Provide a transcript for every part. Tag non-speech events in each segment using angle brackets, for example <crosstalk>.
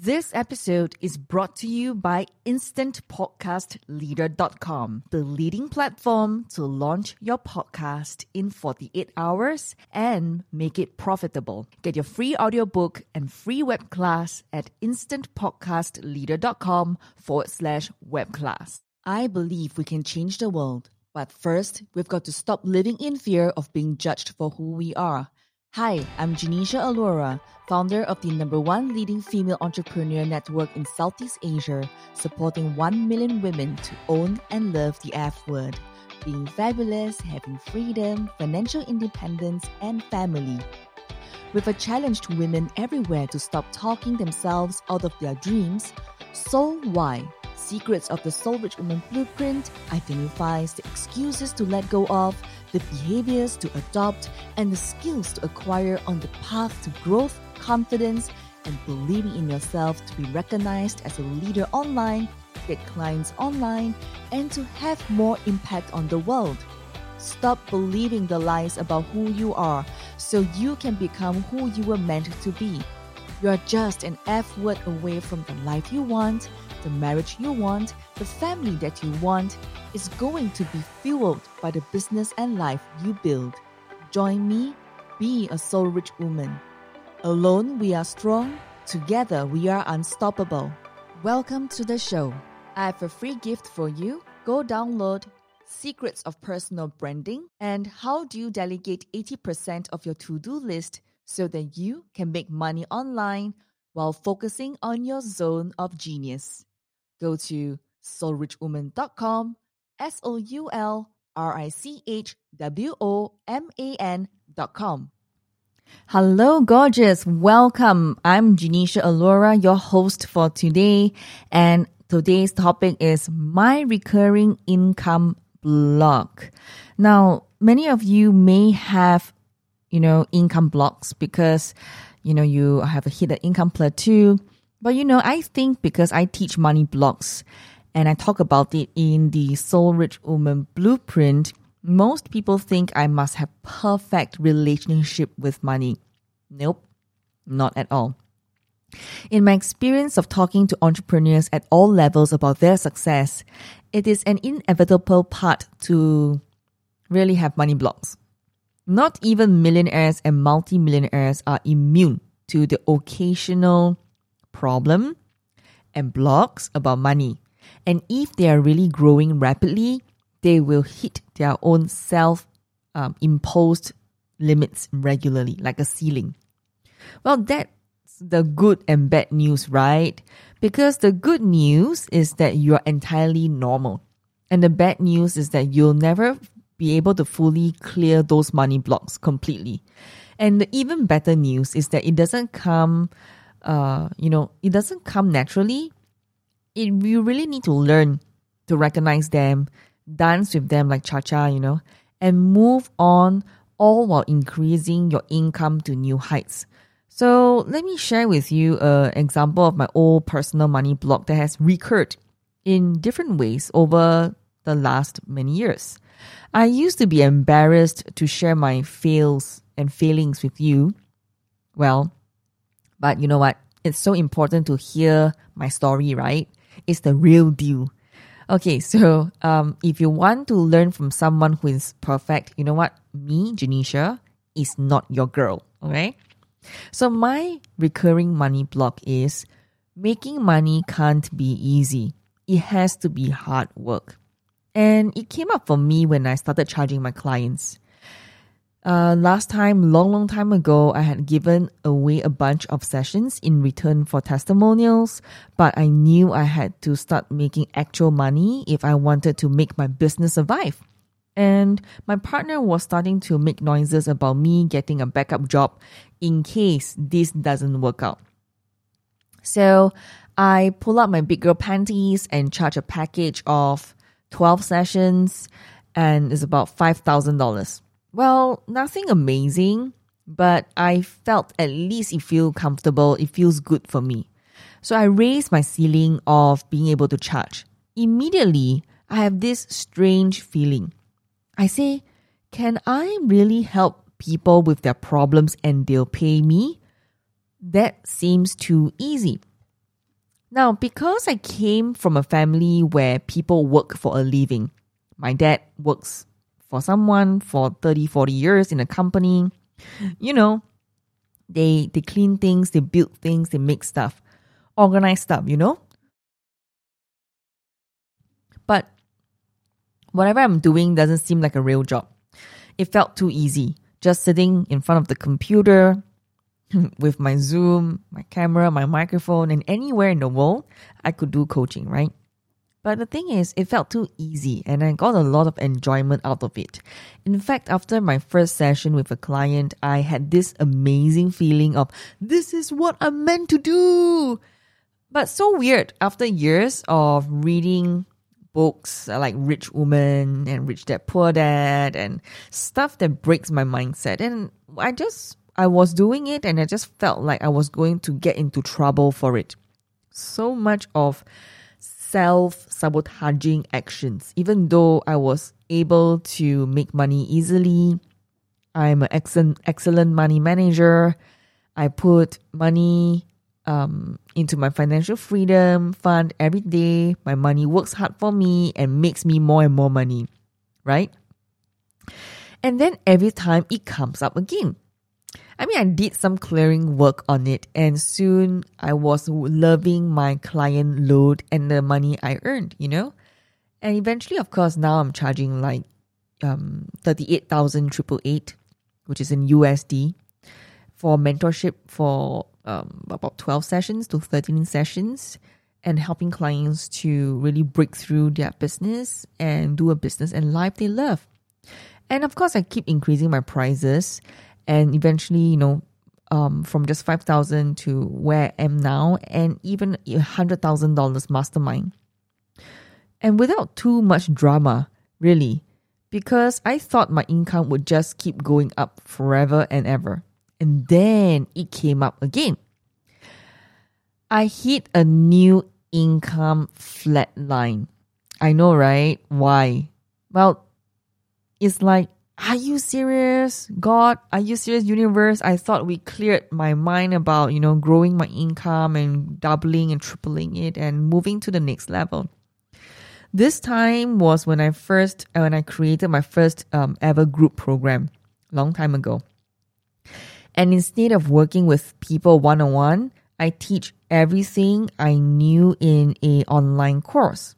This episode is brought to you by InstantPodcastLeader.com, the leading platform to launch your podcast in 48 hours and make it profitable. Get your free audiobook and free web class at InstantPodcastLeader.com forward slash web class. I believe we can change the world, but first, we've got to stop living in fear of being judged for who we are. Hi, I'm Janisha Alora, founder of the number one leading female entrepreneur network in Southeast Asia, supporting 1 million women to own and love the F word, being fabulous, having freedom, financial independence, and family. With a challenge to women everywhere to stop talking themselves out of their dreams, so Why? Secrets of the Soul Rich Woman Blueprint identifies the excuses to let go of the behaviors to adopt, and the skills to acquire on the path to growth, confidence, and believing in yourself to be recognized as a leader online, get clients online, and to have more impact on the world. Stop believing the lies about who you are so you can become who you were meant to be. You are just an F word away from the life you want, the marriage you want, the family that you want, is going to be fueled by the business and life you build. Join me, be a soul rich woman. Alone we are strong, together we are unstoppable. Welcome to the show. I have a free gift for you. Go download Secrets of Personal Branding and How Do You Delegate 80% of Your To Do List so that you can make money online while focusing on your zone of genius. Go to soulrichwoman.com S O U L R I C H W O M A N dot com. Hello, gorgeous. Welcome. I'm Janisha Alora, your host for today. And today's topic is my recurring income block. Now, many of you may have, you know, income blocks because, you know, you have a hidden income plateau. But, you know, I think because I teach money blocks and I talk about it in the Soul Rich Woman Blueprint, most people think I must have perfect relationship with money. Nope, not at all. In my experience of talking to entrepreneurs at all levels about their success, it is an inevitable part to really have money blocks. Not even millionaires and multimillionaires are immune to the occasional problem and blocks about money. And if they are really growing rapidly, they will hit their own self um, imposed limits regularly, like a ceiling. Well, that's the good and bad news, right? Because the good news is that you're entirely normal. And the bad news is that you'll never be able to fully clear those money blocks completely. And the even better news is that it doesn't come, uh, you know, it doesn't come naturally it you really need to learn to recognize them, dance with them like cha cha, you know, and move on all while increasing your income to new heights. So let me share with you an example of my old personal money block that has recurred in different ways over the last many years. I used to be embarrassed to share my fails and failings with you. Well, but you know what? It's so important to hear my story, right? It's the real deal. Okay, <laughs> so um, if you want to learn from someone who is perfect, you know what? Me, Janisha, is not your girl. Okay? So my recurring money block is making money can't be easy. It has to be hard work. And it came up for me when I started charging my clients. Uh, last time, long, long time ago, I had given away a bunch of sessions in return for testimonials, but I knew I had to start making actual money if I wanted to make my business survive. And my partner was starting to make noises about me getting a backup job in case this doesn't work out. So I pull out my big girl panties and charge a package of 12 sessions and it's about $5,000. Well, nothing amazing, but I felt at least it feels comfortable, it feels good for me. So I raised my ceiling of being able to charge. Immediately, I have this strange feeling. I say, can I really help people with their problems and they'll pay me? That seems too easy. Now, because I came from a family where people work for a living, my dad works for someone for 30, 40 years in a company. You know, they they clean things, they build things, they make stuff, organize stuff, you know? But whatever I'm doing doesn't seem like a real job. It felt too easy. Just sitting in front of the computer, <laughs> with my Zoom, my camera, my microphone, and anywhere in the world, I could do coaching, right? But the thing is, it felt too easy and I got a lot of enjoyment out of it. In fact, after my first session with a client, I had this amazing feeling of, this is what I'm meant to do. But so weird, after years of reading books uh, like Rich Woman and Rich Dad Poor Dad and stuff that breaks my mindset, and I just I was doing it and I just felt like I was going to get into trouble for it. So much of self sabotaging actions, even though I was able to make money easily. I'm an excellent, excellent money manager. I put money um, into my financial freedom fund every day. My money works hard for me and makes me more and more money, right? And then every time it comes up again. I mean, I did some clearing work on it, and soon I was loving my client load and the money I earned, you know? And eventually, of course, now I'm charging like um, 38,888, which is in USD, for mentorship for um, about 12 sessions to 13 sessions and helping clients to really break through their business and do a business and life they love. And of course, I keep increasing my prices and eventually, you know, um, from just 5,000 to where I am now and even $100,000 mastermind. And without too much drama, really, because I thought my income would just keep going up forever and ever. And then it came up again. I hit a new income flat line. I know, right? Why? Well, it's like are you serious? God, are you serious, universe? I thought we cleared my mind about, you know, growing my income and doubling and tripling it and moving to the next level. This time was when I first, uh, when I created my first um, ever group program, long time ago. And instead of working with people one on one, I teach everything I knew in a online course.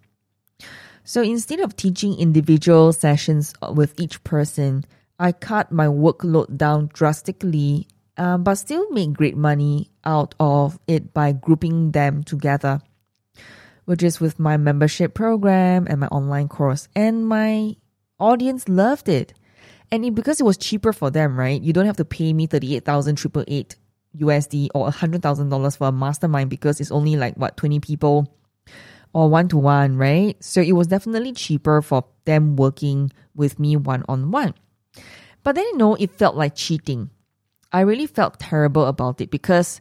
So instead of teaching individual sessions with each person, I cut my workload down drastically, um, but still make great money out of it by grouping them together, which is with my membership program and my online course. And my audience loved it. And it, because it was cheaper for them, right? You don't have to pay me 38,888 USD or $100,000 for a mastermind because it's only like, what, 20 people or one to one, right? So it was definitely cheaper for them working with me one on one. But then, you know, it felt like cheating. I really felt terrible about it because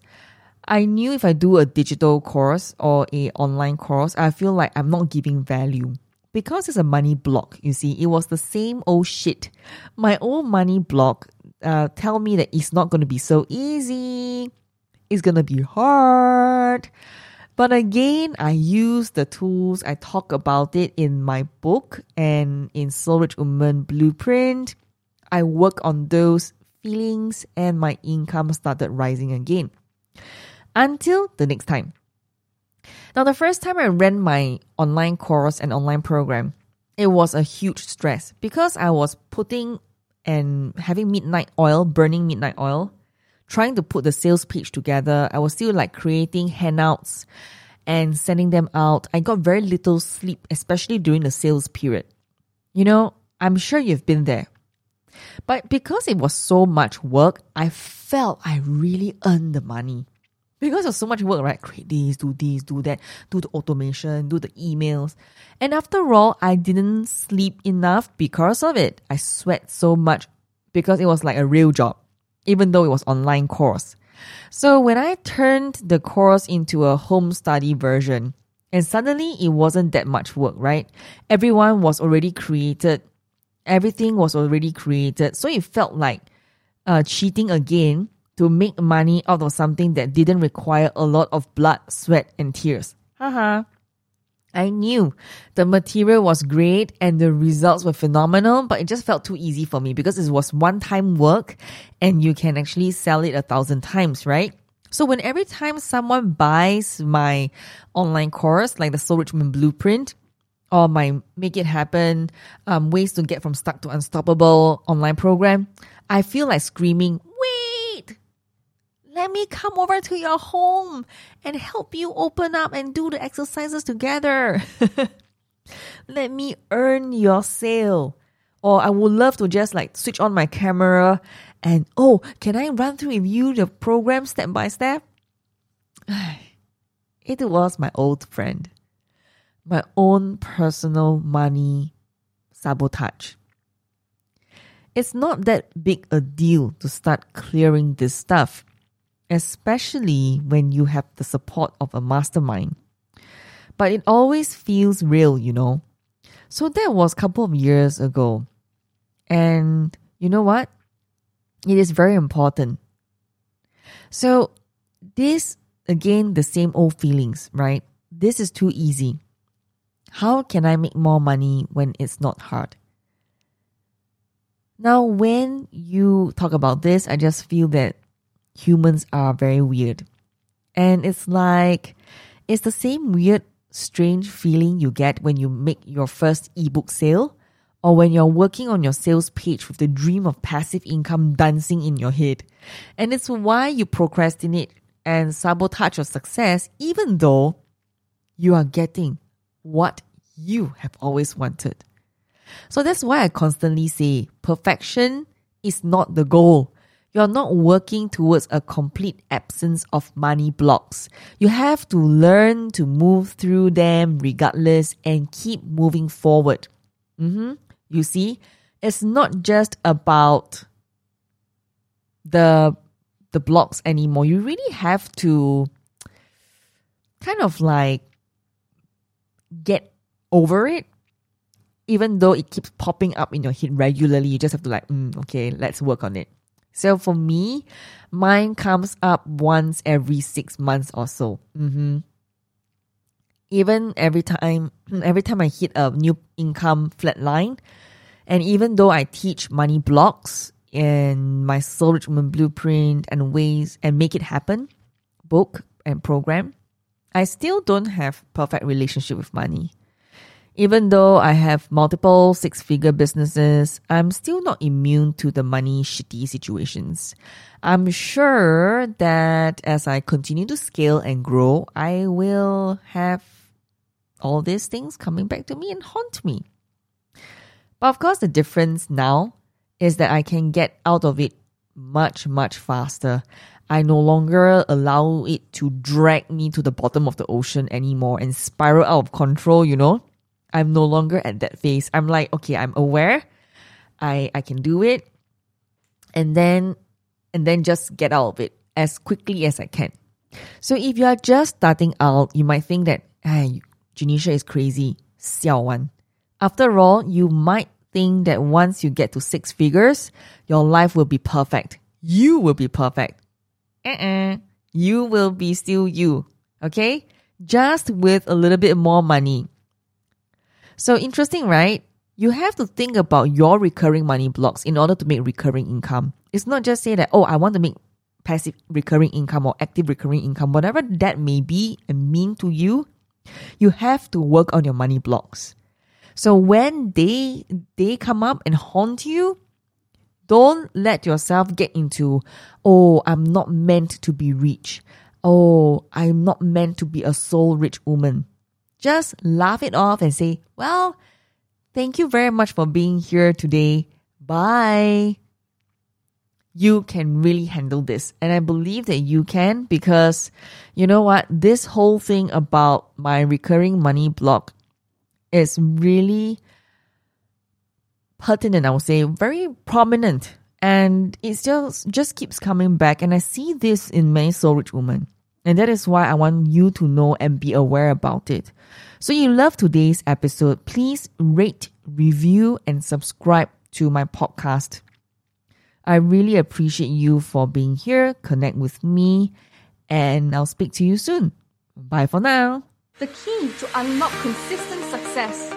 I knew if I do a digital course or a online course, I feel like I'm not giving value. Because it's a money block, you see, it was the same old shit. My old money block uh, tell me that it's not going to be so easy. It's going to be hard. But again, I use the tools. I talk about it in my book and in Soul Rich Woman Blueprint. I work on those feelings and my income started rising again. Until the next time. Now, the first time I ran my online course and online program, it was a huge stress because I was putting and having midnight oil, burning midnight oil trying to put the sales page together. I was still like creating handouts and sending them out. I got very little sleep, especially during the sales period. You know, I'm sure you've been there. But because it was so much work, I felt I really earned the money. Because of so much work, right? Create this, do this, do that, do the automation, do the emails. And after all, I didn't sleep enough because of it. I sweat so much because it was like a real job even though it was online course. So when I turned the course into a home study version, and suddenly it wasn't that much work, right? Everyone was already created. Everything was already created. So it felt like uh, cheating again to make money out of something that didn't require a lot of blood, sweat, and tears. Haha. I knew the material was great and the results were phenomenal, but it just felt too easy for me because it was one time work and you can actually sell it a thousand times, right? So when every time someone buys my online course, like the Soul Rich Woman Blueprint, or my Make It Happen, um, ways to get from stuck to unstoppable online program, I feel like screaming, let me come over to your home and help you open up and do the exercises together. <laughs> let me earn your sale. Or I would love to just like switch on my camera and oh, can I run through with you the program step by step? <sighs> It was my old friend, my own personal money sabotage. It's not that big a deal to start clearing this stuff, especially when you have the support of a mastermind. But it always feels real, you know. So that was a couple of years ago. And you know what? It is very important. So, this again, the same old feelings, right? This is too easy. How can I make more money when it's not hard? Now, when you talk about this, I just feel that humans are very weird. And it's like, it's the same weird, strange feeling you get when you make your first ebook sale or when you're working on your sales page with the dream of passive income dancing in your head. And it's why you procrastinate and sabotage your success, even though you are getting what you have always wanted. So that's why I constantly say perfection is not the goal. You're not working towards a complete absence of money blocks. You have to learn to move through them regardless and keep moving forward. Mm-hmm. You see, it's not just about the the blocks anymore. You really have to kind of like get over it. Even though it keeps popping up in your head regularly, you just have to like, mm, okay, let's work on it. So for me, mine comes up once every six months or so. Mm-hmm. Even every time, <clears throat> every time I hit a new income flat line, and even though I teach money blocks in my Soul Rich Blueprint and ways and make it happen book and program, I still don't have perfect relationship with money. Even though I have multiple six figure businesses, I'm still not immune to the money shitty situations. I'm sure that as I continue to scale and grow, I will have all these things coming back to me and haunt me. But of course, the difference now is that I can get out of it much, much faster. I no longer allow it to drag me to the bottom of the ocean anymore and spiral out of control, you know? I'm no longer at that phase. I'm like, okay, I'm aware. I I can do it. And then and then just get out of it as quickly as I can. So if you are just starting out, you might think that, hey, Janisha is crazy. 笑 one. After all, you might think that once you get to six figures, your life will be perfect. You will be perfect. Uh-uh. You will be still you. Okay? Just with a little bit more money. So interesting, right? You have to think about your recurring money blocks in order to make recurring income. It's not just say that, oh, I want to make passive recurring income or active recurring income, whatever that may be and mean to you. You have to work on your money blocks. So when they they come up and haunt you, don't let yourself get into, oh, I'm not meant to be rich. Oh, I'm not meant to be a soul rich woman. Just laugh it off and say, well, thank you very much for being here today. Bye. You can really handle this. And I believe that you can because you know what? This whole thing about my recurring money block is really pertinent, I would say, very prominent. And it still just keeps coming back. And I see this in many soul rich women. And that is why I want you to know and be aware about it. So you love today's episode, please rate, review, and subscribe to my podcast. I really appreciate you for being here. Connect with me, and I'll speak to you soon. Bye for now. the key to unlock consistent success,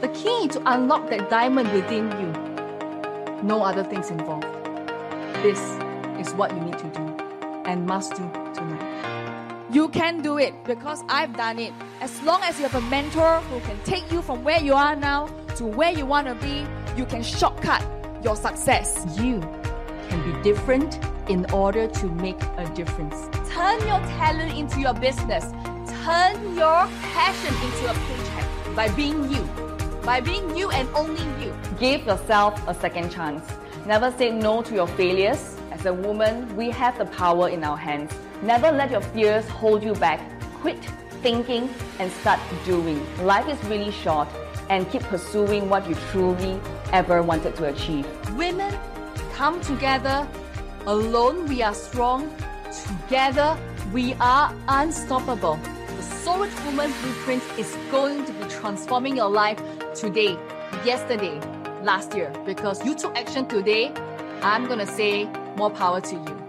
the key to unlock that diamond within you. No other things involved. This is what you need to do and must do tonight. You can do it because I've done it. As long as you have a mentor who can take you from where you are now to where you want to be, you can shortcut your success. You can be different in order to make a difference. Turn your talent into your business. Turn your passion into a paycheck by being you. By being you and only you. Give yourself a second chance. Never say no to your failures. As a woman, we have the power in our hands. Never let your fears hold you back. Quit thinking and start doing. Life is really short and keep pursuing what you truly ever wanted to achieve. Women, come together. Alone we are strong. Together we are unstoppable. The Soul Rich Woman Blueprint is going to be transforming your life today, yesterday, last year. Because you took action today, I'm going to say more power to you.